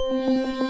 തനനം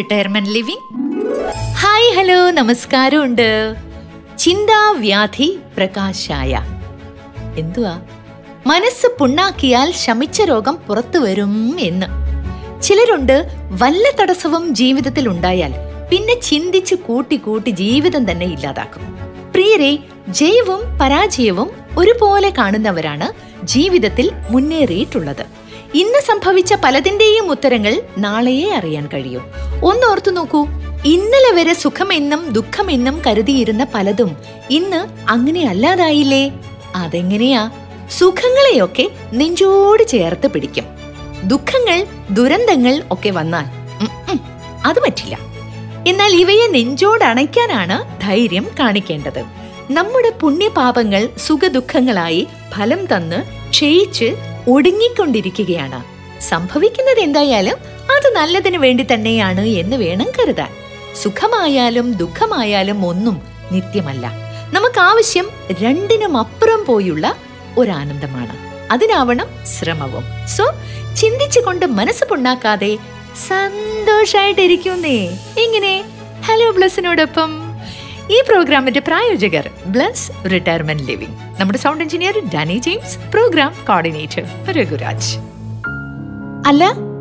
retirement living hi hello നമസ്കാരമുണ്ട്. ചിന്താവ്യാധി പ്രകാശായ. എന്തുവാ? മനസ്സ് പുണ്ണാക്കിയാൽ ശമിച്ച രോഗം പുറത്തു വരും എന്ന്. ചിലരുണ്ട് വല്ല തടസ്സവും ജീവിതത്തിൽ ഉണ്ടായാൽ പിന്നെ ചിന്തിച്ച് കൂട്ടി കൂട്ടി ജീവിതം തന്നെ ഇല്ലാതാക്കും. പ്രിയരെ ജയവും പരാജയവും ഒരുപോലെ കാണുന്നവരാണ് ജീവിതത്തിൽ മുന്നേറിയിട്ടുള്ളത്. ഇന്ന് സംഭവിച്ച പലതിന്റെയും ഉത്തരങ്ങൾ നാളെയേ അറിയാൻ കഴിയൂ. ഒന്നോർത്തു നോക്കൂ. ഇന്നലെ വരെ സുഖമെന്നും ദുഃഖമെന്നും കരുതിയിരുന്ന പലതും ഇന്ന് അങ്ങനെ അല്ലാതായില്ലേ? അതെങ്ങനെയാ? സുഖങ്ങളെയൊക്കെ നെഞ്ചോട് ചേർത്ത് പിടിക്കും. ദുഃഖങ്ങൾ ദുരന്തങ്ങൾ ഒക്കെ വന്നാൽ അത് പറ്റില്ല. എന്നാൽ ഇവയെ നെഞ്ചോട് നെഞ്ചോടണയ്ക്കാനാണ് ധൈര്യം കാണിക്കേണ്ടത്. നമ്മുടെ പുണ്യപാപങ്ങൾ സുഖദുഃഖങ്ങളായി ഫലം തന്ന് ക്ഷയിച്ച് ഒടുങ്ങിക്കൊണ്ടിരിക്കുകയാണ്. സംഭവിക്കുന്നത് എന്തായാലും അത് നല്ലതിനു വേണ്ടി തന്നെയാണ് എന്ന് വേണം കരുതാൻ. സുഖമായാലും ദുഃഖമായാലും ഒന്നും നിത്യമല്ല. നമുക്ക് ആവശ്യം രണ്ടിനും അപ്പുറം പോയുള്ള ഒരാനന്ദമാണ്. അതിനാവണം ശ്രമവും. സോ ചിന്തിച്ചുകൊണ്ട് മനസ്സ് പുണ്ണാക്കാതെ സന്തോഷായിട്ടിരിക്കുന്നേ. ഇങ്ങനെ ഹലോ ബ്ലസ്സിനോടൊപ്പം ഈ പ്രോഗ്രാമിന്റെ പ്രായോജകർ ബ്ലസ് റിട്ടയർമെന്റ് ലിവിംഗ്. നമ്മുടെ sound engineer Danny James programme coordinator Raghuraj. അല്ല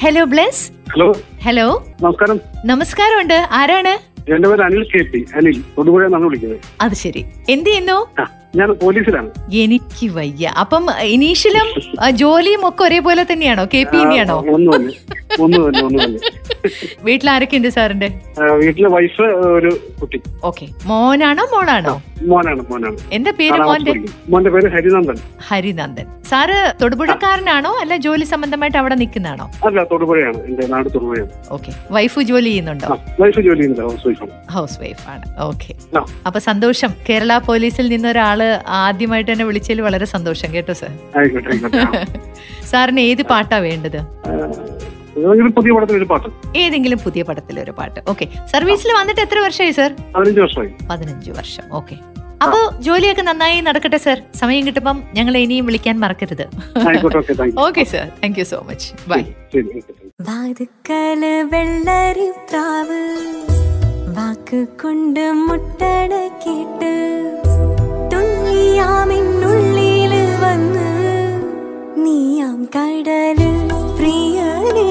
Hello Bless hello hello നമസ്കാരം. നമസ്കാരം ഉണ്ട് ആരാണ്? എന്റെ പേര് അനിൽ കെ പി. അനിൽ. തൊടുപുഴ വിളിക്കുന്നത്. അത് ശരി. എന്ത് ചെയ്യുന്നു? ഞാൻ പോലീസിലാണ്. എനിക്ക് വയ്യ. അപ്പം ഇനീഷ്യലും ജോലിയും ഒക്കെ ഒരേപോലെ തന്നെയാണോ? കെ പി ആണോ വീട്ടിൽ ആരൊക്കെയുണ്ട് സാറിന്റെ? വീട്ടിലെ വൈഫ് ഒരു കുട്ടി. ഓക്കെ. മോനാണോ മോളാണോ? മോനാണ് മോനാണ്. എന്താ പേര് മോന്റെ? മോന്റെ പേര് ഹരിനന്ദൻ. ഹരിനന്ദൻ. സാറ് തൊടുപുഴക്കാരനാണോ അല്ല ജോലി സംബന്ധമായിട്ട് അവിടെ നിൽക്കുന്നതാണോ? അല്ല തൊടുപുഴയാണ്. എന്റെ നാട് തൊടുപുഴയാണ്. ഓക്കെ. വൈഫ് ജോലി ചെയ്യുന്നുണ്ടോ? വൈഫ് ജോലി ചെയ്യുന്നുണ്ട് ഹൗസ് വൈഫാണ്. ഹൗസ് വൈഫ് ആണ് ഓക്കെ. അപ്പൊ സന്തോഷം. കേരള പോലീസിൽ നിന്ന് ഒരാൾ ആദ്യമായിട്ട് തന്നെ വിളിച്ചതിൽ വളരെ സന്തോഷം കേട്ടോ സാർ. സാറിന് ഏത് പാട്ടാ വേണ്ടത്? പുതിയ പടത്തിലൊരു പാട്ട്. ഏതെങ്കിലും പുതിയ പടത്തിലൊരു പാട്ട്. ഓക്കെ. സർവീസിൽ വന്നിട്ട് എത്ര വർഷമായി സാർ? പതിനഞ്ച് വർഷമായി. പതിനഞ്ച് വർഷം. ഓക്കെ. അപ്പോ ജോലിയൊക്കെ നന്നായി നടക്കട്ടെ സർ? സമയം കിട്ടുമ്പം ഞങ്ങൾ ഇനിയും വിളിക്കാൻ മറക്കരുത്. Okay sir okay sir. Thank you so much bye വാതുക്കൽ വെള്ളരിപ്രാവ് വാക്ക് കൊണ്ട് മുട്ടട കേട്ട് തുള്ളിയാമിന്നുള്ളിൽ വന്ന് നീയാം കടൽ പ്രിയനേ.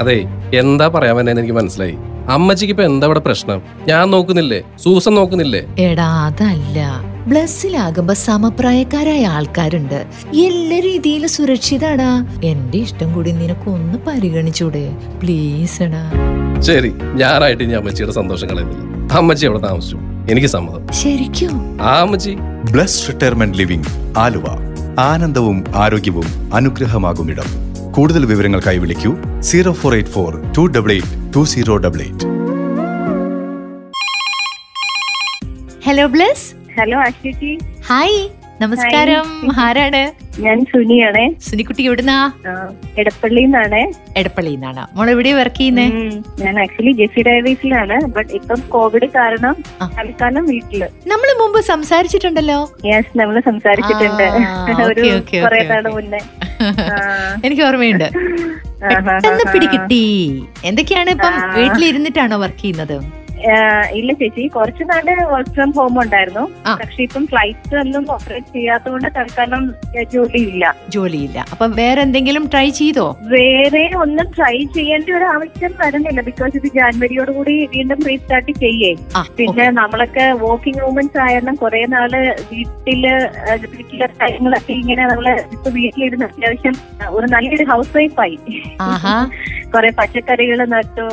അതെ എന്താ പറയാൻ വന്നതെന്ന് എനിക്ക് മനസ്സിലായി. അമ്മച്ചിക്ക് ഇപ്പൊ എന്താ ഇവിടെ പ്രശ്നം? ഞാൻ നോക്കുന്നില്ലേ? സൂസൻ നോക്കുന്നില്ലേ? എടാ അതല്ല. ബ്ലസ്സിലാകുമ്പോ സമപ്രായക്കാരായ ആൾക്കാരുണ്ട്. എല്ലാ രീതിയിലും സുരക്ഷിതാടാ. എന്റെ ഇഷ്ടം കൂടി നിനക്കൊന്ന് പരിഗണിച്ചൂടെ? പ്ലീസ് എടാ. ശരി ഞാനായിട്ട് ഞാൻ അമ്മച്ചിയുടെ സന്തോഷം കളയുന്നില്ല. അമ്മച്ചി എവിടെ താമസിച്ചു? എനിക്ക് സമ്മതം. ശരിക്കും? ആ അമ്മച്ചി. Bless retirement living Aluva. ആനന്ദവും ആരോഗ്യവും അനുഗ്രഹമാകും ഇടം. കൂടുതൽ വിവരങ്ങൾക്കായി വിളിക്കൂ zero four eight four two double eight two zero double eight. Hello Bless hello Aswathy hi നമസ്കാരം. ആരാണ്? ഞാൻ സുനിയാണ്. സുനിക്കുട്ടി എവിടുന്നാ? എടപ്പള്ളിന്നാണ്. എടപ്പള്ളിന്നാണ്. മോൾ എവിടെ വർക്ക് ചെയ്യുന്നേ? ഞാൻ ആക്ച്വലി ജെസി ഡയറീസിലാണ് ബട്ട് ഇപ്പം കോവിഡ് കാരണം. തൽക്കാലം വീട്ടിൽ. നമ്മൾ മുമ്പ് സംസാരിച്ചിട്ടുണ്ടല്ലോ. യെസ് നമ്മൾ സംസാരിച്ചിട്ടുണ്ട്. ഒരു കുറെ നാൾ മുന്നേ. എനിക്ക് ഓർമ്മയുണ്ട്. പെട്ടെന്ന് പിടികിട്ടി. എന്തൊക്കെയാണ് ഇപ്പം വീട്ടിലിരുന്നിട്ടാണോ വർക്ക് ചെയ്യുന്നത്? ഇല്ല ചേച്ചി കുറച്ച് നാൾ വർക്ക് ഫ്രം ഹോം ഉണ്ടായിരുന്നു. പക്ഷെ ഇപ്പം ഫ്ലൈറ്റ് ഒന്നും ഓപ്പറേറ്റ് ചെയ്യാത്തതുകൊണ്ട് തൽക്കാലം ജോലിയില്ല. ജോലിയില്ല. അപ്പം വേറെ എന്തെങ്കിലും ട്രൈ ചെയ്തോ? വേറെ ഒന്നും ട്രൈ ചെയ്യേണ്ട ഒരു ആവശ്യം വരുന്നില്ല. ബിക്കോസ് ഇത് ജാനുവരിയോട് കൂടി വീണ്ടും റീസ്റ്റാർട്ട് ചെയ്യേ. പിന്നെ നമ്മളൊക്കെ വോക്കിംഗ് വുമൻസ് ആയിരുന്നു കുറെ നാൾ വീട്ടിൽ വീട്ടിലെ കാര്യങ്ങളൊക്കെ ഇങ്ങനെ നമ്മൾ ഇപ്പൊ വീട്ടിലിരുന്ന് അത്യാവശ്യം ഒരു നല്ലൊരു ഹൗസ് വൈഫായി കൊറേ കുറെ പച്ചക്കറികൾ നട്ടു.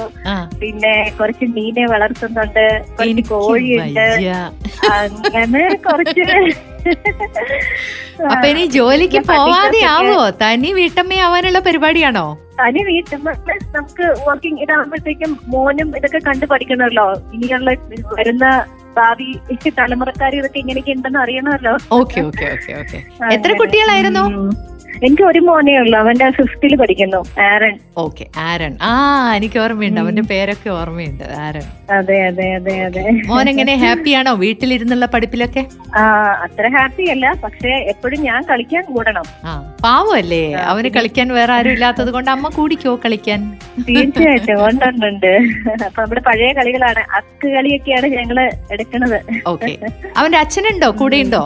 പിന്നെ കുറച്ച് മീനെ വളർത്തുന്നുണ്ട് കുറച്ച് കോഴിയുണ്ട്. അങ്ങനെ കുറച്ച് അപ്പൊ ഇനി ജോലിക്ക് പോവാതെ ആവോ? തനി വീട്ടമ്മയാവാനുള്ള പരിപാടിയാണോ? തനി വീട്ടമ്മ നമുക്ക് വർക്കിംഗ് ഇതാകുമ്പോഴത്തേക്കും മോനും ഇതൊക്കെ കണ്ടു പഠിക്കണമല്ലോ. ഇനിയുള്ള വരുന്ന ഭാവി തലമുറക്കാർ ഇതൊക്കെ ഇങ്ങനെയൊക്കെ ഉണ്ടെന്ന് അറിയണമല്ലോ. Okay okay okay okay. എത്ര കുട്ടികളായിരുന്നു. എനിക്ക് ഒരു മോനേ ഉള്ളൂ. അവന്റെ ഫിഫ്തിൽ പഠിക്കുന്നു. ആരൺ. Okay Aaron. ആ എനിക്ക് ഓർമ്മയുണ്ട്. അവന്റെ പേരൊക്കെ ഓർമ്മയുണ്ട്. ആരൺ. അതെ അതെ അതെ അതെ. മോൻ എങ്ങനെ ഹാപ്പിയാണോ വീട്ടിലിരുന്നുള്ള പഠിപ്പിലൊക്കെ? അത്ര ഹാപ്പി അല്ല. പക്ഷെ എപ്പോഴും ഞാൻ കളിക്കാൻ കൂടണം. പാവല്ലേ അവന് കളിക്കാൻ വേറെ ആരും ഇല്ലാത്തത് കൊണ്ട് അമ്മ കൂടിക്കോ കളിക്കാൻ? തീർച്ചയായിട്ടും. ഉണ്ടുണ്ടുണ്ട്. അപ്പൊ നമ്മുടെ പഴയ കളികളാണ്. അക്ക് കളിയൊക്കെയാണ് ഞങ്ങൾ എടുക്കുന്നത് ഓക്കെ അവന്റെ അച്ഛനുണ്ടോ? കൂടെയുണ്ടോ?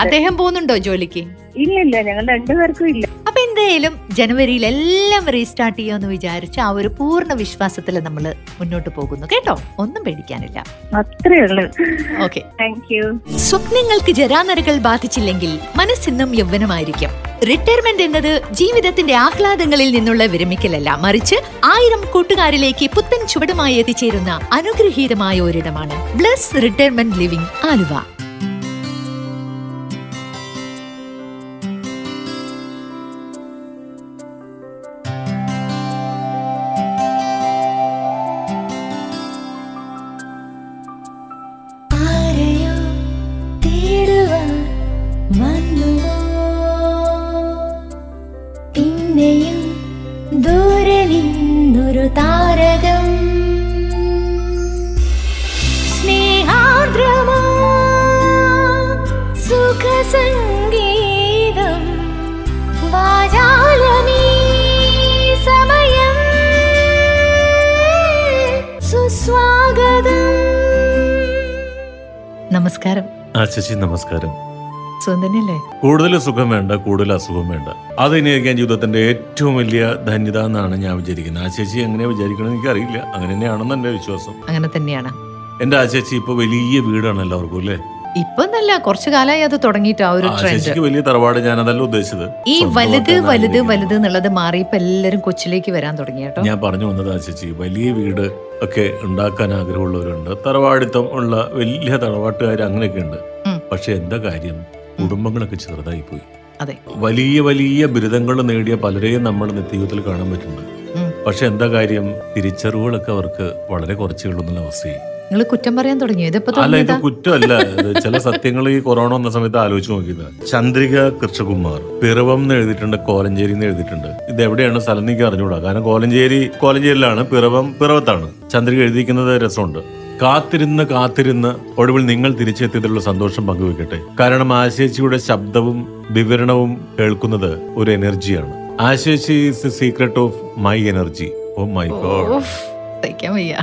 അദ്ദേഹം പോകുന്നുണ്ടോ ജോലിക്ക്? ഇല്ല ഇല്ല ഞങ്ങൾ രണ്ടുപേർക്കും ഇല്ല. അപ്പൊ എന്തായാലും ജനുവരിയിൽ എല്ലാം റീസ്റ്റാർട്ട് ചെയ്യുമെന്ന് വിചാരിച്ച് ആ ഒരു പൂർണ വിശ്വാസത്തിൽ നമ്മൾ മുന്നോട്ട് പോകുന്നു. കേട്ടോ? ഒന്നും പേടിക്കാനില്ല. അത്രേ ഉള്ളൂ. ഓക്കെ താങ്ക് യു സ്വപ്നങ്ങൾക്ക് ജരാനരകൾ ബാധിച്ചില്ലെങ്കിൽ മനസ്സിന്നും യൗവനമായിരിക്കും. റിട്ടയർമെന്റ് എന്നത് ജീവിതത്തിന്റെ ആഹ്ലാദങ്ങളിൽ നിന്നുള്ള വിരമിക്കലല്ല. മറിച്ച് ആയിരം കൂട്ടുകാരിലേക്ക് പുത്തൻ ചുവടുമായി എത്തിച്ചേരുന്ന അനുഗ്രഹീതമായ ഒരിടമാണ്. Bless retirement living Aluva. നമസ്കാരം. ആ ചേച്ചി നമസ്കാരം. സുഖം തന്നെയല്ലേ? കൂടുതൽ സുഖം വേണ്ട കൂടുതൽ അസുഖം വേണ്ട. അത് തന്നെയായിരിക്കാം ജീവിതത്തിന്റെ ഏറ്റവും വലിയ ധന്യത എന്നാണ് ഞാൻ വിചാരിക്കുന്നത്. ആ ചേച്ചി എങ്ങനെ വിചാരിക്കണമെന്ന് എനിക്കറിയില്ല. അങ്ങനെ തന്നെയാണെന്ന് എന്റെ വിശ്വാസം. അങ്ങനെ തന്നെയാണ്. എന്റെ ആ ചേച്ചി ഇപ്പൊ വലിയ വീടാണ് എല്ലാവർക്കും അല്ലേ? ഇപ്പൊ നല്ല കുറച്ചു കാലമായി അത് തുടങ്ങിയിട്ട് ആ ഒരു ട്രെൻഡ് വലിയ തറവാട് ഞാൻ അതല്ല ഉദ്ദേശിച്ചത്. ഈ വലുത് വലുത് വലുത് എന്നുള്ളത് മാറി ഇപ്പൊ എല്ലാരും കൊച്ചിലേക്ക് വരാൻ തുടങ്ങി കേട്ടോ. ഞാൻ പറഞ്ഞു വന്നത് ആ ചേച്ചി വലിയ വീട് ഒക്കെ ഉണ്ടാക്കാൻ ആഗ്രഹമുള്ളവരുണ്ട്. തറവാടിത്തം ഉള്ള വലിയ തറവാട്ടുകാർ അങ്ങനെയൊക്കെ ഉണ്ട്. പക്ഷെ എന്താ കാര്യം? കുടുംബങ്ങളൊക്കെ ചെറുതായി പോയി. അതെ. വലിയ വലിയ ബിരുദങ്ങൾ നേടിയ പലരെയും നമ്മൾ നിത്യജീവിതത്തിൽ കാണാൻ പറ്റുന്നുണ്ട്. പക്ഷെ എന്താ കാര്യം? തിരിച്ചറിവുകളൊക്കെ അവർക്ക് വളരെ കുറച്ചേ ഉള്ളൂ എന്നുള്ള അവസ്ഥയായി. നിങ്ങൾ കുറ്റം പറയാൻ തുടങ്ങിയോ? ഇതിപ്പോ അല്ല ഇത് കുറ്റമല്ല. ഇത് ചില സത്യങ്ങൾ ഈ കൊറോണ വന്ന സമയത്ത് ആലോചിച്ച് നോക്കിയത്. ചന്ദ്രിക കൃഷ്ണകുമാർ പിറവം എന്ന് എഴുതിയിട്ടുണ്ട് കോലഞ്ചേരി എന്ന് എഴുതിയിട്ടുണ്ട്. ഇത് എവിടെയാണ് സ്ഥലം എനിക്ക് അറിഞ്ഞുകൂടാ. കാരണം കോലഞ്ചേരി കോലഞ്ചേരിയിലാണ് പിറവം പിറവത്താണ്. ചന്ദ്രിക എഴുതിയിരിക്കുന്നത് രസമുണ്ട്. കാത്തിരുന്ന് കാത്തിരുന്ന് ഒടുവിൽ നിങ്ങൾ തിരിച്ചെത്തിയതിലുള്ള സന്തോഷം പങ്കുവെക്കട്ടെ. കാരണം ആശേച്ചിയുടെ ശബ്ദവും വിവരണവും കേൾക്കുന്നത് ഒരു എനർജിയാണ്. ആശേച്ചി is the secret of my energy oh my God സഹിക്കാൻ വയ്യ.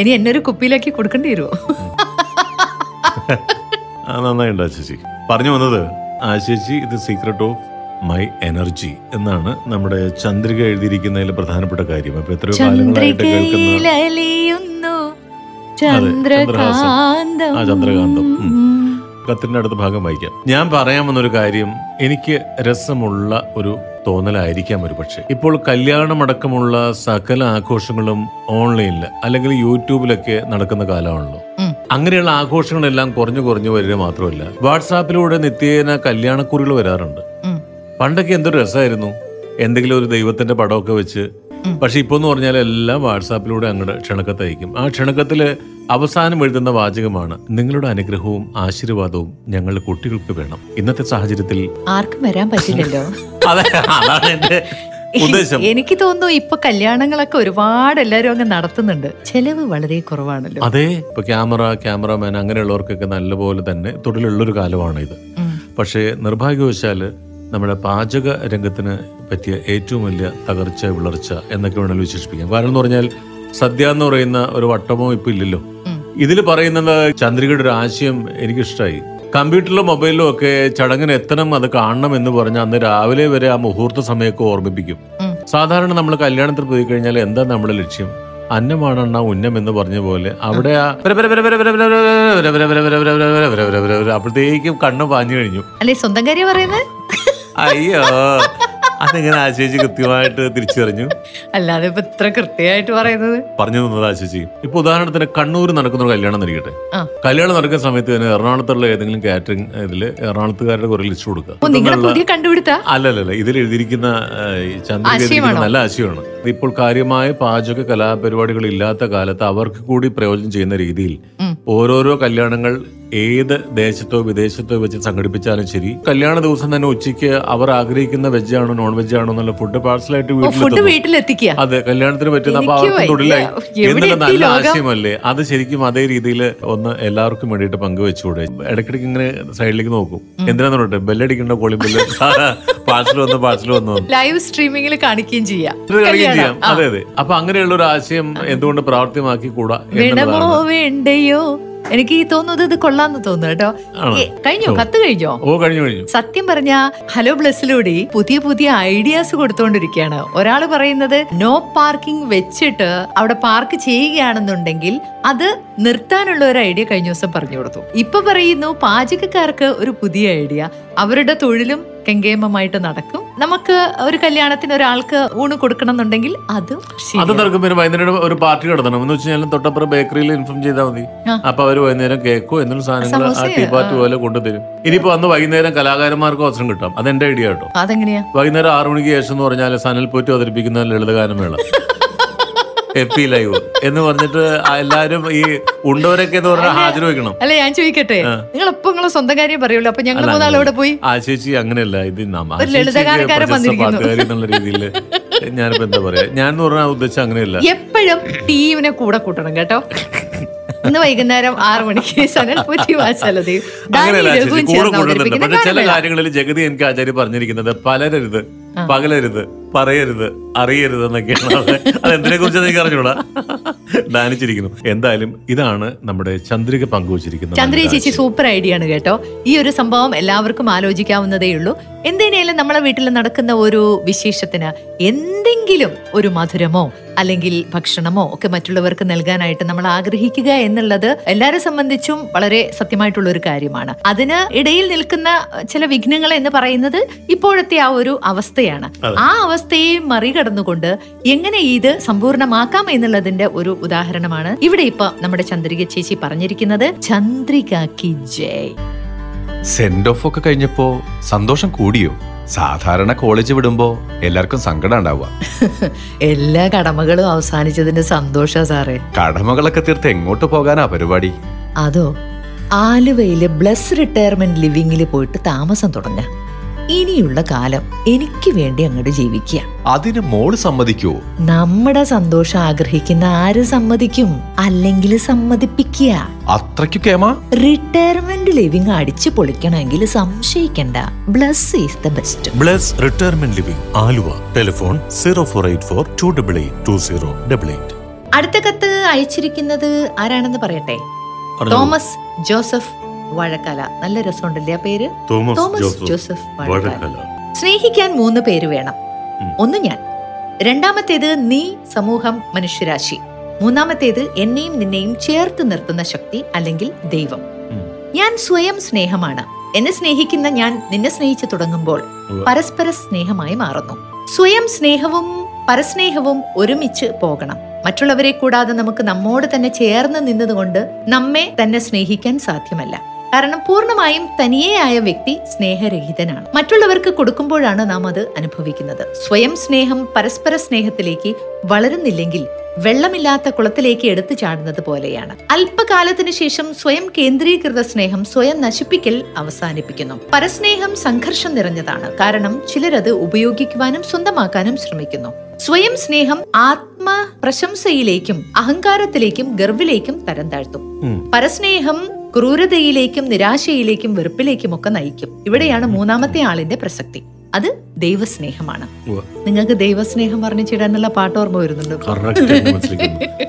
ഇനി എന്നെ ഒരു കുപ്പിയിലാക്കി കൊടുക്കേണ്ടി വരുമോ നന്നായിട്ടുണ്ടോ ആശേച്ചി. പറഞ്ഞു വന്നത് ആ ചേച്ചി ഇത് സീക്രട്ട് ഓഫ് മൈ എനർജി എന്നാണ് നമ്മുടെ ചന്ദ്രിക എഴുതിയിരിക്കുന്നതിൽ പ്രധാനപ്പെട്ട കാര്യം. അപ്പൊ എത്രയോ കാലങ്ങളായിട്ട് കേൾക്കുന്ന ചന്ദ്രകാന്തം. കത്തിന്റെ അടുത്ത ഭാഗം വായിക്കാം. ഞാൻ പറയാൻ വന്നൊരു കാര്യം എനിക്ക് രസമുള്ള ഒരു തോന്നലായിരിക്കാം ഒരു പക്ഷേ ഇപ്പോൾ കല്യാണമടക്കമുള്ള സകല ആഘോഷങ്ങളും ഓൺലൈനിൽ അല്ലെങ്കിൽ യൂട്യൂബിലൊക്കെ നടക്കുന്ന കാലമാണല്ലോ. അങ്ങനെയുള്ള ആഘോഷങ്ങളെല്ലാം കുറഞ്ഞു കുറഞ്ഞു വരിക മാത്രമല്ല വാട്സാപ്പിലൂടെ നിത്യേന കല്യാണക്കുറികൾ വരാറുണ്ട്. പണ്ടൊക്കെ എന്തൊരു രസമായിരുന്നു? എന്തെങ്കിലും ഒരു ദൈവത്തിന്റെ പടമൊക്കെ വെച്ച്. പക്ഷെ ഇപ്പൊ എന്ന് പറഞ്ഞാൽ എല്ലാം വാട്സാപ്പിലൂടെ അങ്ങോട്ട് ക്ഷണക്കത്ത് അയക്കും ആ ക്ഷണക്കത്തിൽ അവസാനം എഴുതുന്ന വാചകമാണ് നിങ്ങളുടെ അനുഗ്രഹവും ആശീർവാദവും ഞങ്ങളുടെ കുട്ടികൾക്ക് വേണം. ഇന്നത്തെ സാഹചര്യത്തിൽ ആർക്കും വരാൻ പറ്റില്ലല്ലോ. അതെ അതാണ് എന്റെ ഉദ്ദേശം. എനിക്ക് തോന്നുന്നു ഇപ്പൊ കല്യാണങ്ങളൊക്കെ ഒരുപാട് എല്ലാരും അങ്ങ് നടത്തുന്നുണ്ട്. ചെലവ് വളരെ കുറവാണല്ലോ. അതെ ഇപ്പൊ ക്യാമറ ക്യാമറമാൻ അങ്ങനെയുള്ളവർക്കൊക്കെ നല്ലപോലെ തന്നെ തൊഴിലുള്ളൊരു കാലമാണ് ഇത് പക്ഷേ നിർഭാഗ്യവശാൽ നമ്മുടെ പാചക രംഗത്തിന് പറ്റിയ ഏറ്റവും വലിയ തകർച്ച വിളർച്ച എന്നൊക്കെ വേണമെങ്കിൽ വിശേഷിപ്പിക്കാം കാരണം എന്ന് പറഞ്ഞാൽ സദ്യ എന്ന് പറയുന്ന ഒരു വട്ടമോ ഇപ്പൊ ഇല്ലല്ലോ ഇതിൽ പറയുന്നത് ചന്ദ്രികയുടെ ഒരു ആശയം എനിക്കിഷ്ടമായി കമ്പ്യൂട്ടറിലും മൊബൈലിലും ഒക്കെ ചടങ്ങിന് എത്തണം അത് കാണണം എന്ന് പറഞ്ഞ അന്ന് രാവിലെ വരെ ആ മുഹൂർത്ത സമയമൊക്കെ ഓർമ്മിപ്പിക്കും സാധാരണ നമ്മൾ കല്യാണത്തിൽ പോയി കഴിഞ്ഞാൽ എന്താ നമ്മുടെ ലക്ഷ്യം അന്നമാണെണ്ണ ഉന്നം എന്ന് പറഞ്ഞ പോലെ അവിടെ അപ്പോഴത്തേക്കും കണ്ണ് പാഞ്ഞു കഴിഞ്ഞു അല്ലെ സ്വന്തം കാര്യം പറയുന്നത് അയ്യോ. അതെങ്ങനെ ആശേഷി കൃത്യമായിട്ട് തിരിച്ചറിഞ്ഞു? അല്ലാതെ ഇപ്പൊ ഇത്ര കൃത്യമായിട്ട് പറയുന്നത്. പറഞ്ഞു തന്നത് ആശേഷി ഇപ്പൊ ഉദാഹരണത്തിന് കണ്ണൂർ നടക്കുന്ന ഒരു കല്യാണം നൽകട്ടെ കല്യാണം നടക്കുന്ന സമയത്ത് തന്നെ എറണാകുളത്തുള്ള ഏതെങ്കിലും കാറ്ററിംഗ് ഇതിൽ എറണാകുളത്തുകാരുടെ കുറെ ലിസ്റ്റ് കൊടുക്കുക. അല്ലല്ല ഇതിൽ എഴുതിയിരിക്കുന്ന ചന്ദ്രിക നല്ല ആശയമാണ്. ഇപ്പോൾ കാര്യമായ പാചക കലാപരിപാടികൾ ഇല്ലാത്ത കാലത്ത് അവർക്ക് കൂടി പ്രയോജനം ചെയ്യുന്ന രീതിയിൽ. ഓരോരോ കല്യാണങ്ങൾ ഏത് ദേശത്തോ വിദേശത്തോ വെച്ച് സംഘടിപ്പിച്ചാലും ശരി കല്യാണ ദിവസം തന്നെ ഉച്ചയ്ക്ക് അവർ ആഗ്രഹിക്കുന്ന വെജ് ആണോ നോൺ വെജ് ആണോ എന്നുള്ള ഫുഡ് പാഴ്സലായിട്ട് വീട്ടിലെത്തിക്കുക. അതെ കല്യാണത്തിന് പറ്റുന്ന അപ്പൊ അവർക്ക്. തൊഴിലായി എന്നുള്ള നല്ല ആശയമല്ലേ? അത് ശരിക്കും അതേ രീതിയിൽ ഒന്ന് എല്ലാവർക്കും വേണ്ടിയിട്ട് പങ്കുവെച്ചുകൂടെ. ഇടയ്ക്കിടയ്ക്ക് ഇങ്ങനെ സൈഡിലേക്ക് നോക്കും. എന്തിനാന്ന് പറഞ്ഞിട്ട് ബെല്ലടിക്കേണ്ട കോളി ബെല്ല് പാഴ്സൽ വന്ന് പാഴ്സൽ വന്ന് ലൈവ് സ്ട്രീമിംഗിൽ കാണിക്കുകയും ചെയ്യാം. ചെയ്യാം. അതെ അതെ. അപ്പൊ അങ്ങനെയുള്ള ഒരു ആശയം എന്തുകൊണ്ട് പ്രാവർത്തികമാക്കി കൂടാ വേണ്ടയോ? എനിക്ക് ഈ തോന്നുന്നത് ഇത് കൊള്ളാന്ന് തോന്നുന്നു കേട്ടോ? കഴിഞ്ഞോ. കത്ത് കഴിഞ്ഞോ? ഓ കഴിഞ്ഞു കഴിഞ്ഞു. സത്യം പറഞ്ഞ ഹലോ ബ്ലസ്സിലൂടെ പുതിയ പുതിയ ഐഡിയാസ് കൊടുത്തോണ്ടിരിക്കുകയാണ്. ഒരാൾ പറയുന്നത് നോ പാർക്കിംഗ് വെച്ചിട്ട് അവിടെ പാർക്ക് ചെയ്യുകയാണെന്നുണ്ടെങ്കിൽ അത് നിർത്താനുള്ള ഒരു ഐഡിയ കഴിഞ്ഞ ദിവസം പറഞ്ഞു കൊടുത്തു. ഇപ്പൊ പറയുന്നു പാചകക്കാർക്ക് ഒരു പുതിയ ഐഡിയ. അവരുടെ തൊഴിലും കെങ്കേമമായിട്ട് നടക്കും. നമുക്ക് ഒരു കല്യാണത്തിന് ഒരാൾക്ക് ഊണ് കൊടുക്കണം എന്നുണ്ടെങ്കിൽ അതും അത്. നടക്കും. പിന്നെ വൈകുന്നേരം ഒരു പാർട്ടി നടത്തണം. എന്ന് വെച്ചാൽ കഴിഞ്ഞാൽ തൊട്ടപ്പുറം ബേക്കറിയിൽ ഇൻഫോം ചെയ്താൽ മതി. അപ്പൊ അവർ വൈകുന്നേരം കേക്കോ എന്നുള്ള സാധനങ്ങൾ ആ ടീ പാർട്ടി. പോലെ കൊണ്ടുതരും. ഇനിയിപ്പോ അന്ന് വൈകുന്നേരം കലാകാരന്മാർക്ക് അവസരം കിട്ടാം. അതെന്റെ ഐഡിയ കേട്ടോ. അതെങ്ങനെയാ? വൈകുന്നേരം ആറു മണിക്ക് ശേഷം എന്ന് പറഞ്ഞാൽ സനൽ പോറ്റി അവതരിപ്പിക്കുന്ന ലളിതഗാനമേള. എഫ് പി ലൈവ് എന്ന് പറഞ്ഞിട്ട് എല്ലാരും ഈ ഉണ്ടവരൊക്കെ എന്ന് പറഞ്ഞാൽ ഹാജർ വെക്കണം അല്ല ഞാൻ ചോദിക്കട്ടെ? നിങ്ങൾ ഇപ്പൊ നിങ്ങളെ സ്വന്തം കാര്യം പറയുള്ളൂ. അപ്പൊ ഞങ്ങൾ അല്ല, അവിടെ പോയി? ആ ചേച്ചി അങ്ങനെയല്ല. ഇത്. എന്നുള്ള രീതിയിൽ ഞാനിപ്പോ എന്താ പറയാ? ഞാൻ എന്ന് പറഞ്ഞാൽ ഉദ്ദേശം അങ്ങനെയല്ല. എപ്പോഴും ടീമിനെ കൂടെ കൂട്ടണം കേട്ടോ. ഇന്ന് വൈകുന്നേരം ആറ് മണിക്ക് സനൽ പുറ്റി ചില കാര്യങ്ങളിൽ ജഗതി എനിക്ക് ആചാര്യ പറഞ്ഞിരിക്കുന്നത് പലരരുത് പകലരുത്. പറയരുത് അറിയരുത് എന്നൊക്കെയാണ് അത്. അതെന്തിനെ കുറിച്ച് എനിക്ക് അറിഞ്ഞൂടാ. ദാനിച്ചിരിക്കുന്നു. എന്തായാലും ഇതാണ് നമ്മുടെ ചന്ദ്രിക പങ്കുവച്ചിരിക്കുന്നത്. ചന്ദ്രിക ചേച്ചി സൂപ്പർ ഐഡിയ ആണ് കേട്ടോ. ഈ ഒരു സംഭവം എല്ലാവർക്കും ആലോചിക്കാവുന്നതേ ഉള്ളൂ. എന്തിനേലും നമ്മളെ വീട്ടിൽ നടക്കുന്ന ഒരു വിശേഷത്തിന് എന്തെങ്കിലും ഒരു മധുരമോ അല്ലെങ്കിൽ ഭക്ഷണമോ ഒക്കെ മറ്റുള്ളവർക്ക് നൽകാനായിട്ട് നമ്മൾ ആഗ്രഹിക്കുക എന്നുള്ളത് എല്ലാരെ സംബന്ധിച്ചും വളരെ സത്യമായിട്ടുള്ള ഒരു കാര്യമാണ്. അതിന് ഇടയിൽ നിൽക്കുന്ന ചില വിഘ്നങ്ങൾ എന്ന് പറയുന്നത് ഇപ്പോഴത്തെ ആ ഒരു അവസ്ഥയാണ്. ആ ആ അവസ്ഥയെ മറികടന്നുകൊണ്ട് എങ്ങനെ ഇത് സമ്പൂർണമാക്കാം എന്നുള്ളതിന്റെ ഒരു ഉദാഹരണമാണ് ഇവിടെ ഇപ്പൊ നമ്മുടെ ചന്ദ്രിക ചേച്ചി പറഞ്ഞിരിക്കുന്നത്. ചന്ദ്രിക കി ജയ്. സെൻഡ് ഓഫ് ഒക്കെ കഴിഞ്ഞപ്പോ സന്തോഷം കൂടിയോ? സാധാരണ കോളേജ് വിടുമ്പോ എല്ലാവർക്കും സങ്കടം ഉണ്ടാവുക. എല്ലാ കടമകളും അവസാനിച്ചതിന്റെ സന്തോഷ സാറേ. കടമകളൊക്കെ തീർത്ത് എങ്ങോട്ട് പോകാനാ പരിപാടി? അതോ ആലുവയിലെ ബ്ലസ് റിട്ടയർമെന്റ് ലിവിംഗിൽ പോയിട്ട് താമസം തുടങ്ങ? ഇനിയുള്ള കാലം എനിക്ക് വേണ്ടി അങ്ങോട്ട് ജീവിക്കുക. അതിന് മോൾ സമ്മതിക്കോ? നമ്മുടെ സന്തോഷം ആഗ്രഹിക്കുന്ന ആര് സമ്മതിക്കും? അല്ലെങ്കിൽ സമ്മതിപ്പിക്കുക. അത്രയ്ക്കു കേമ? റിട്ടയർമെന്റ് ലിവിംഗ് അടിച്ചു പൊളിക്കണമെങ്കിൽ സംശയിക്കണ്ട. Bless is the best Bless retirement living Aluva. Telephone zero four eight four two double eight two zero double eight അടുത്ത കത്ത് അയച്ചിരിക്കുന്നത് ആരാണെന്ന് പറയട്ടെ? Thomas Joseph Vazhakkala. നല്ല രസമുണ്ടല്ലേ ആ പേര്? Thomas Joseph Vazhakkala. സ്നേഹിക്കാൻ മൂന്ന് പേര് വേണം. ഒന്ന് ഞാൻ. രണ്ടാമത്തേത് നീ സമൂഹം മനുഷ്യരാശി. മൂന്നാമത്തേത് എന്നെയും നിന്നെയും ചേർത്ത് നിർത്തുന്ന ശക്തി അല്ലെങ്കിൽ ദൈവം. ഞാൻ സ്വയം സ്നേഹമാണ്. എന്നെ സ്നേഹിക്കുന്ന ഞാൻ നിന്നെ സ്നേഹിച്ചു തുടങ്ങുമ്പോൾ പരസ്പര സ്നേഹമായി മാറുന്നു. സ്വയം സ്നേഹവും പരസ്നേഹവും ഒരുമിച്ച് പോകണം. മറ്റുള്ളവരെ കൂടാതെ നമുക്ക് നമ്മോട് തന്നെ ചേർന്ന് നിന്നതുകൊണ്ട് നമ്മെ തന്നെ സ്നേഹിക്കാൻ സാധ്യമല്ല. കാരണം പൂർണമായും തനിയെയായ വ്യക്തി സ്നേഹരഹിതനാണ്. മറ്റുള്ളവർക്ക് കൊടുക്കുമ്പോഴാണ് നാം അത് അനുഭവിക്കുന്നത്. സ്വയം സ്നേഹം പരസ്പര സ്നേഹത്തിലേക്ക് വളരുന്നില്ലെങ്കിൽ വെള്ളമില്ലാത്ത കുളത്തിലേക്ക് എടുത്തു ചാടുന്നത് പോലെയാണ്. അല്പകാലത്തിനു ശേഷം സ്വയം കേന്ദ്രീകൃത സ്നേഹം സ്വയം നശിപ്പിക്കൽ അവസാനിപ്പിക്കുന്നു. പരസ്നേഹം സംഘർഷം നിറഞ്ഞതാണ്. കാരണം ചിലരത് ഉപയോഗിക്കുവാനും സ്വന്തമാക്കാനും ശ്രമിക്കുന്നു. സ്വയം സ്നേഹം ആത്മ പ്രശംസയിലേക്കും അഹങ്കാരത്തിലേക്കും ഗർവിലേക്കും തരം താഴ്ത്തും. പരസ്നേഹം ക്രൂരതയിലേക്കും നിരാശയിലേക്കും വെറുപ്പിലേക്കും ഒക്കെ നയിക്കും. ഇവിടെയാണ് മൂന്നാമത്തെ ആളിന്റെ പ്രസക്തി. അത് ദൈവസ്നേഹമാണ്. നിങ്ങൾക്ക് ദൈവസ്നേഹം വർണിച്ചിടാനുള്ള പാട്ട് ഓർമ്മ വരുന്നുണ്ട്.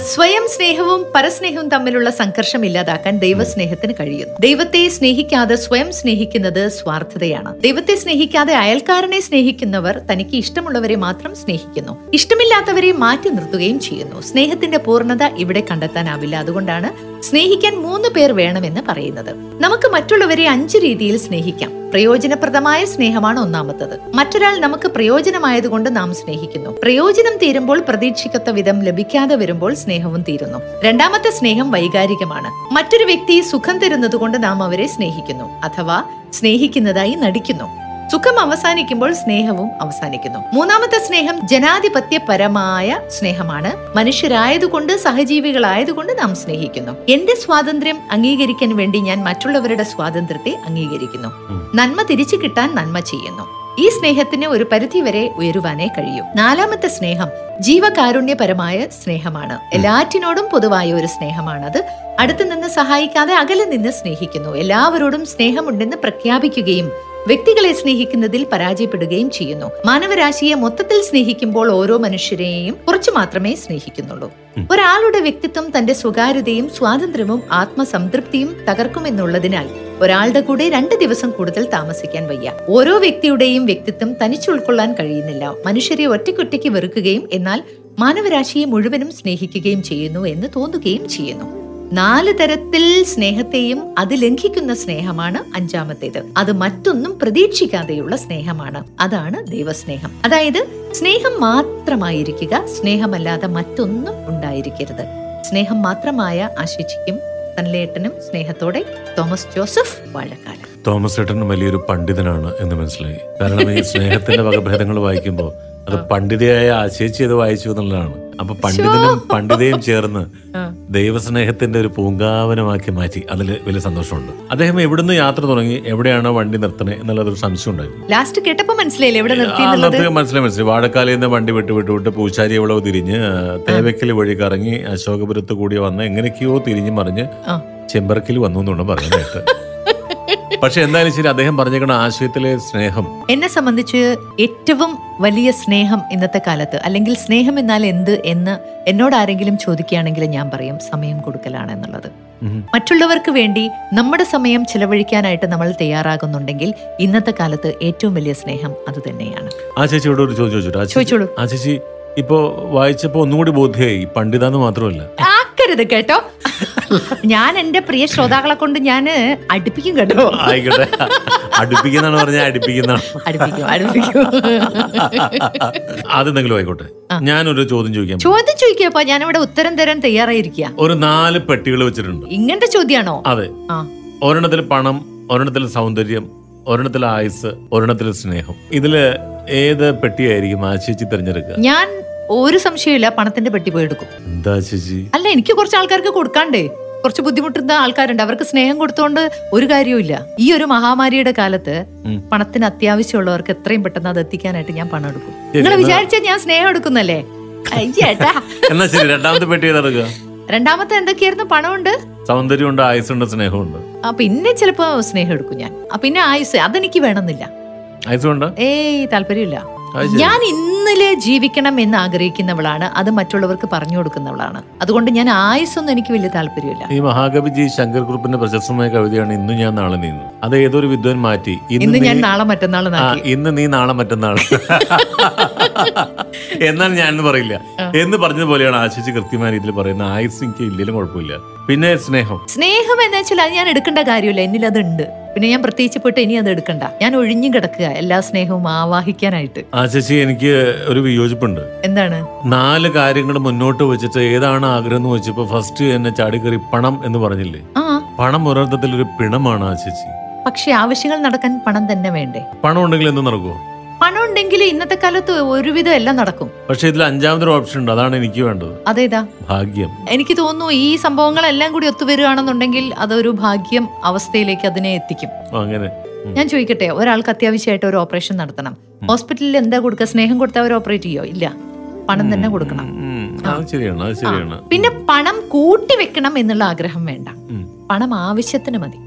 സ്വയം സ്നേഹവും പരസ്നേഹവും തമ്മിലുള്ള സംഘർഷം ഇല്ലാതാക്കാൻ ദൈവസ്നേഹത്തിന് കഴിയുന്നു. ദൈവത്തെ സ്നേഹിക്കാതെ സ്വയം സ്നേഹിക്കുന്നത് സ്വാർത്ഥതയാണ്. ദൈവത്തെ സ്നേഹിക്കാതെ അയൽക്കാരനെ സ്നേഹിക്കുന്നവർ തനിക്ക് ഇഷ്ടമുള്ളവരെ മാത്രം സ്നേഹിക്കുന്നു. ഇഷ്ടമില്ലാത്തവരെ മാറ്റി നിർത്തുകയും ചെയ്യുന്നു. സ്നേഹത്തിന്റെ പൂർണത ഇവിടെ കണ്ടെത്താനാവില്ല. അതുകൊണ്ടാണ് സ്നേഹിക്കാൻ മൂന്ന് പേർ വേണമെന്ന് പറയുന്നത്. നമുക്ക് മറ്റുള്ളവരെ അഞ്ച് രീതിയിൽ സ്നേഹിക്കാം. പ്രയോജനപ്രദമായ സ്നേഹമാണ് ഒന്നാമത്തത്. മറ്റൊരാൾ നമുക്ക് പ്രയോജനമായതുകൊണ്ട് നാം സ്നേഹിക്കുന്നു. പ്രയോജനം തീരുമ്പോൾ പ്രതീക്ഷിക്കത്ത വിധം ലഭിക്കാതെ വരുമ്പോൾ സ്നേഹവും തീരുന്നു. രണ്ടാമത്തെ സ്നേഹം വൈകാരികമാണ്. മറ്റൊരു വ്യക്തി സുഖം തരുന്നതുകൊണ്ട് നാം അവരെ സ്നേഹിക്കുന്നു. അഥവാ സ്നേഹിക്കുന്നതായി നടിക്കുന്നു. സുഖം അവസാനിക്കുമ്പോൾ സ്നേഹവും അവസാനിക്കുന്നു. മൂന്നാമത്തെ സ്നേഹം ജനാധിപത്യപരമായ സ്നേഹമാണ്. മനുഷ്യരായതുകൊണ്ട് സഹജീവികളായതുകൊണ്ട് നാം സ്നേഹിക്കുന്നു. എന്റെ സ്വാതന്ത്ര്യം അംഗീകരിക്കാൻ വേണ്ടി ഞാൻ മറ്റുള്ളവരുടെ സ്വാതന്ത്ര്യത്തെ അംഗീകരിക്കുന്നു. നന്മ തിരിച്ചു കിട്ടാൻ നന്മ ചെയ്യുന്നു. ഈ സ്നേഹത്തിന് ഒരു പരിധി വരെ ഉയരുവാനേ കഴിയൂ. നാലാമത്തെ സ്നേഹം ജീവകാരുണ്യപരമായ സ്നേഹമാണ്. എല്ലാറ്റിനോടും പൊതുവായ ഒരു സ്നേഹമാണത്. അടുത്തു നിന്ന് സഹായിക്കാതെ അകലെ നിന്ന് സ്നേഹിക്കുന്നു. എല്ലാവരോടും സ്നേഹമുണ്ടെന്ന് പ്രഖ്യാപിക്കുകയും വ്യക്തികളെ സ്നേഹിക്കുന്നതിൽ പരാജയപ്പെടുകയും ചെയ്യുന്നു. മാനവരാശിയെ മൊത്തത്തിൽ സ്നേഹിക്കുമ്പോൾ ഓരോ മനുഷ്യരെയും കുറച്ചു മാത്രമേ സ്നേഹിക്കുന്നുള്ളൂ. ഒരാളുടെ വ്യക്തിത്വം തന്റെ സ്വകാര്യതയും സ്വാതന്ത്ര്യവും ആത്മസംതൃപ്തിയും തകർക്കുമെന്നുള്ളതിനാൽ ഒരാളുടെ കൂടെ രണ്ട് ദിവസം കൂടുതൽ താമസിക്കാൻ വയ്യ. ഓരോ വ്യക്തിയുടെയും വ്യക്തിത്വം തനിച്ചുൾക്കൊള്ളാൻ കഴിയുന്നില്ല. മനുഷ്യരെ ഒറ്റയ്ക്കൊറ്റയ്ക്ക് വെറുക്കുകയും എന്നാൽ മാനവരാശിയെ മുഴുവനും സ്നേഹിക്കുകയും ചെയ്യുന്നു എന്ന് തോന്നുകയും ചെയ്യുന്നു. നാല് തരത്തിൽ സ്നേഹത്തെയും അത് ലംഘിക്കുന്ന സ്നേഹമാണ് അഞ്ചാമത്തേത്. അത് മറ്റൊന്നും പ്രതീക്ഷിക്കാതെയുള്ള സ്നേഹമാണ്. അതാണ് ദൈവസ്നേഹം. അതായത് സ്നേഹം മാത്രമായിരിക്കുക സ്നേഹമല്ലാതെ മറ്റൊന്നും ഉണ്ടായിരിക്കരുത്. സ്നേഹം മാത്രമായ ആശിച്ചിക്കും തൻലേട്ടനും സ്നേഹത്തോടെ തോമസ് ജോസഫ് വാഴക്കാലം തോമസ് ഏട്ടൻ വലിയൊരു പണ്ഡിതനാണ് എന്ന് മനസ്സിലായി. കാരണം ഈ സ്നേഹത്തിന്റെ വകഭേദങ്ങൾ വായിക്കുമ്പോൾ അത് പണ്ഡിതയായ ആശേച്ചി അത് വായിച്ചു എന്നുള്ളതാണ്. അപ്പൊ പണ്ഡിതനും പണ്ഡിതയും ചേർന്ന് ദൈവസ്നേഹത്തിന്റെ ഒരു പൂങ്കാവനമാക്കി മാറ്റി. അതിൽ വലിയ സന്തോഷമുണ്ട്. അദ്ദേഹം എവിടുന്ന് യാത്ര തുടങ്ങി? എവിടെയാണോ വണ്ടി നിർത്തണേ എന്നുള്ളതൊരു സംശയം ഉണ്ടായിരുന്നു. ലാസ്റ്റ് കേട്ടപ്പോ മനസ്സിലായില്ലേ എവിടെ നിർത്തി മനസ്സിലായി മനസ്സിലായി. വാഴക്കാലയിൽ നിന്ന് വണ്ടി വിട്ട് വിട്ട് വിട്ട് പൂച്ചാരി എവിടെ തിരിഞ്ഞ് തേവയ്ക്കൽ വഴി കറങ്ങി അശോകപുരത്ത് കൂടി വന്ന് എങ്ങനെയൊക്കെയോ തിരിഞ്ഞു മറിഞ്ഞ്. ചെമ്പറക്കിൽ വന്നു എന്നാണ് പക്ഷെ എന്തായാലും ശരി അദ്ദേഹം പറഞ്ഞേക്കണ ആശയത്തിലെ സ്നേഹം. എന്നെ സംബന്ധിച്ച് ഏറ്റവും വലിയ സ്നേഹം ഇന്നത്തെ കാലത്ത് അല്ലെങ്കിൽ സ്നേഹം എന്നാൽ എന്ത് എന്ന് എന്നോട് ആരെങ്കിലും ചോദിക്കുകയാണെങ്കിൽ ഞാൻ പറയും സമയം കൊടുക്കലാണ് എന്നുള്ളത്. മറ്റുള്ളവർക്ക് വേണ്ടി നമ്മുടെ സമയം ചിലവഴിക്കാനായിട്ട് നമ്മൾ തയ്യാറാകുന്നുണ്ടെങ്കിൽ ഇന്നത്തെ കാലത്ത് ഏറ്റവും വലിയ സ്നേഹം അത് തന്നെയാണ്. ആ ചേച്ചിയോട് ഒരു ചോദിച്ചോളൂ. ആ ചേച്ചി ഇപ്പോ വായിച്ചപ്പോ ഒന്നുകൂടി ബോധ്യമായി പണ്ഡിതാന്ന് മാത്രമല്ല. ആക്കരുത് കേട്ടോ. ഞാൻ എന്റെ പ്രിയ ശ്രോതാക്കളെ കൊണ്ട് ഞാൻ അടുപ്പിക്കും കേട്ടോ. ആയിക്കോട്ടെ. അടുപ്പിക്കുന്നാണ് പറഞ്ഞാൽ അടുപ്പിക്കുന്നതാണ് അടുപ്പിക്കും അടുപ്പിക്കും. അതെന്തെങ്കിലും ആയിക്കോട്ടെ. ഞാനൊരു ചോദ്യം ചോദിക്കാം. ചോദ്യം ചോദിക്കപ്പോ ഇവിടെ ഉത്തരം തരാൻ തയ്യാറായിരിക്കുക ഒരു നാല് പെട്ടികൾ വെച്ചിട്ടുണ്ട്. ഇങ്ങനത്തെ ചോദ്യമാണോ അതെ. ഒരെണ്ണത്തിൽ പണം ഒരെണ്ണത്തിൽ സൗന്ദര്യം ഒരെണ്ണത്തിൽ ആയുസ് ഒരെണ്ണത്തിൽ സ്നേഹം. ഇതിൽ ഏത് പെട്ടിയായിരിക്കും ആ ചേച്ചി തിരഞ്ഞെടുക്കുക? ഞാൻ ഒരു സംശയമില്ല പണത്തിന്റെ പെട്ടി പോയി എടുക്കും. എന്താ ചേച്ചി? അല്ല എനിക്ക് കുറച്ച് ആൾക്കാർക്ക് കൊടുക്കാണ്ടേ. കുറച്ച് ബുദ്ധിമുട്ടുന്ന ആൾക്കാരുണ്ട്. അവർക്ക് സ്നേഹം കൊടുത്തോണ്ട് ഒരു കാര്യവുമില്ല. ഈ ഒരു മഹാമാരിയുടെ കാലത്ത് പണത്തിന് അത്യാവശ്യമുള്ളവർക്ക് എത്രയും പെട്ടെന്ന് അത് എത്തിക്കാനായിട്ട് ഞാൻ പണം എടുക്കും. നിങ്ങൾ വിചാരിച്ചാൽ ഞാൻ സ്നേഹം എടുക്കുന്നല്ലേ? അയ്യേട്ടാ എന്നാ ശരി രണ്ടാമത്തെ പെട്ടി ഏതെടുക്കുക രണ്ടാമത്തെ എന്തൊക്കെയായിരുന്നു? പണമുണ്ട്? സൗന്ദര്യമുണ്ട് ആയുസുണ്ട് സ്നേഹമുണ്ട് ആ പിന്നെ ചിലപ്പോ സ്നേഹം എടുക്കും ഞാൻ. പിന്നെ ആയുസ് അതെനിക്ക് വേണമെന്നില്ല. ആയുസുണ്ട് ഏയ് താല്പര്യമില്ല. ഞാൻ ഇന്നലെ ജീവിക്കണം എന്ന് ആഗ്രഹിക്കുന്നവളാണ്. അത് മറ്റുള്ളവർക്ക് പറഞ്ഞു കൊടുക്കുന്നവളാണ്. അതുകൊണ്ട് ഞാൻ ആയുസൊന്നും എനിക്ക് വലിയ താല്പര്യമില്ല. ഈ മഹാകവി ജി ശങ്കർ കുറുപ്പിന്റെ പ്രശസ്തമായ കവിതയാണ് ഇന്ന് ഞാൻ നാളെ നീന്നു അത് ഏതൊരു വിദ്വാൻ മാറ്റി? ഇന്ന് ഞാൻ നാളെ മറ്റന്നാൾ ഇന്ന് നീ നാളെ മറ്റന്നാൾ എന്നാൽ ഞാൻ പറയില്ല. എന്ന് എന്ന് പറഞ്ഞതുപോലെയാണ് ആശിച്ച് കൃത്യമായ രീതിയിൽ പറയുന്ന ആയുസ് എനിക്ക് ഇല്ലെങ്കിലും കുഴപ്പമില്ല. പിന്നെ സ്നേഹം. സ്നേഹം എന്ന് വെച്ചാൽ അത് ഞാൻ എടുക്കേണ്ട കാര്യമില്ല. എന്നിൽ അതുണ്ട് പിന്നെ ഞാൻ പ്രത്യേകിച്ച് പോയിട്ട് ഇനി അത് എടുക്കണ്ട. ഞാൻ ഒഴിഞ്ഞു കിടക്കുക എല്ലാ സ്നേഹവും ആവാഹിക്കാനായിട്ട്. ആ ചേച്ചി എനിക്ക് ഒരു വിയോജിപ്പുണ്ട്. എന്താണ്? നാല് കാര്യങ്ങൾ മുന്നോട്ട് വെച്ചിട്ട് ഏതാണ് ആഗ്രഹം എന്ന് വെച്ചപ്പോ ഫസ്റ്റ് എന്നെ ചാടിക്കറി പണം എന്ന് പറഞ്ഞില്ലേ? പണം ഒരർത്ഥത്തിൽ ഒരു പിണമാണ് ആ ചേച്ചി. പക്ഷെ ആവശ്യങ്ങൾ നടക്കാൻ പണം തന്നെ വേണ്ടേ? പണം ഉണ്ടെങ്കിൽ എന്ത് നടക്കുമോ പണം ഉണ്ടെങ്കിൽ ഇന്നത്തെ കാലത്ത് ഒരുവിധം എല്ലാം നടക്കും. പക്ഷെ ഇതിൽ അഞ്ചാമതൊരു ഓപ്ഷൻ ഉണ്ട്. അതാണ് എനിക്ക് വേണ്ടത്. അതേതാ? ഭാഗ്യം. എനിക്ക് തോന്നുന്നു ഈ സംഭവങ്ങളെല്ലാം കൂടി ഒത്തുവരികയാണെന്നുണ്ടെങ്കിൽ അതൊരു ഭാഗ്യം അവസ്ഥയിലേക്ക് അതിനെ എത്തിക്കും. അങ്ങനെ. ഞാൻ ചോദിക്കട്ടെ ഒരാൾക്ക് അത്യാവശ്യമായിട്ട് ഒരു ഓപ്പറേഷൻ നടത്തണം. ഹോസ്പിറ്റലിൽ എന്താ കൊടുക്കുക? സ്നേഹം കൊടുത്താൽ അവർ ഓപ്പറേറ്റ് ചെയ്യോ? ഇല്ല. പണം തന്നെ കൊടുക്കണം. പിന്നെ പണം കൂട്ടി വെക്കണം എന്നുള്ള ആഗ്രഹം വേണ്ട. പണം ആവശ്യത്തിന് മതി.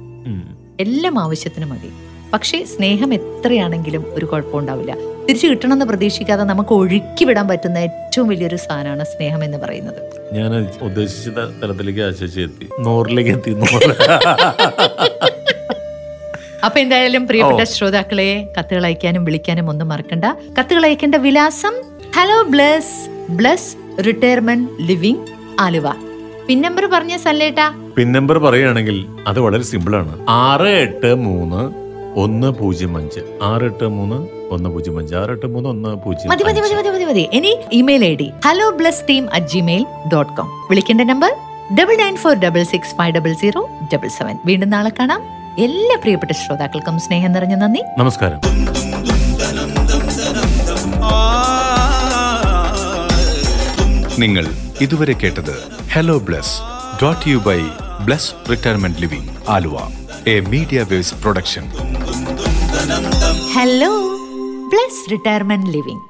എല്ലാം ആവശ്യത്തിന് മതി. പക്ഷേ സ്നേഹം എത്രയാണെങ്കിലും ഒരു കുഴപ്പമുണ്ടാവില്ല തിരിച്ചു കിട്ടണമെന്ന് പ്രതീക്ഷിക്കാതെ നമുക്ക് ഒഴുക്കി വിടാൻ പറ്റുന്ന ഏറ്റവും വലിയൊരു സാധനമാണ് സ്നേഹം എന്ന് പറയുന്നത്. ഞാൻ ഉദ്ദേശിച്ച തലത്തിലേക്ക് ആശിച്ച് എത്തി. നൂറിലേക്ക് എത്തി. അപ്പൊ എന്തായാലും പ്രിയപ്പെട്ട. ശ്രോതാക്കളെ കത്തുകൾ അയക്കാനും വിളിക്കാനും ഒന്നും മറക്കണ്ട. കത്തുകൾ അയക്കേണ്ട വിലാസം hello Bless Bless retirement living Aluva. Pin number പറഞ്ഞ സല്ലേട്ടാ? പിൻ നമ്പർ പറയുകയാണെങ്കിൽ അത് വളരെ സിമ്പിൾ ആണ് ആറ് എട്ട് മൂന്ന് ഒന്ന് പൂജ്യം അഞ്ച് ആറ് എട്ട് മൂന്ന് ഒന്ന് പൂജ്യം അഞ്ച് ആറ് എട്ട് മൂന്ന് ഒന്ന് പൂജ്യം മതി മതി മതി മതി മതി മതി. ഇനി email I D. Hello Bless team at Gmail dot com വിളിക്കേണ്ട number double nine four double six five double zero double seven വീണ്ടും നാളെ കാണാം. എല്ലാ പ്രിയപ്പെട്ട ശ്രോതാക്കൾക്കും സ്നേഹം നിറഞ്ഞ നന്ദി. നമസ്കാരം. നിങ്ങൾ ഇതുവരെ കേട്ടത് hello Bless dot you by Bless retirement living Aluva. A media waves production hello Bless retirement living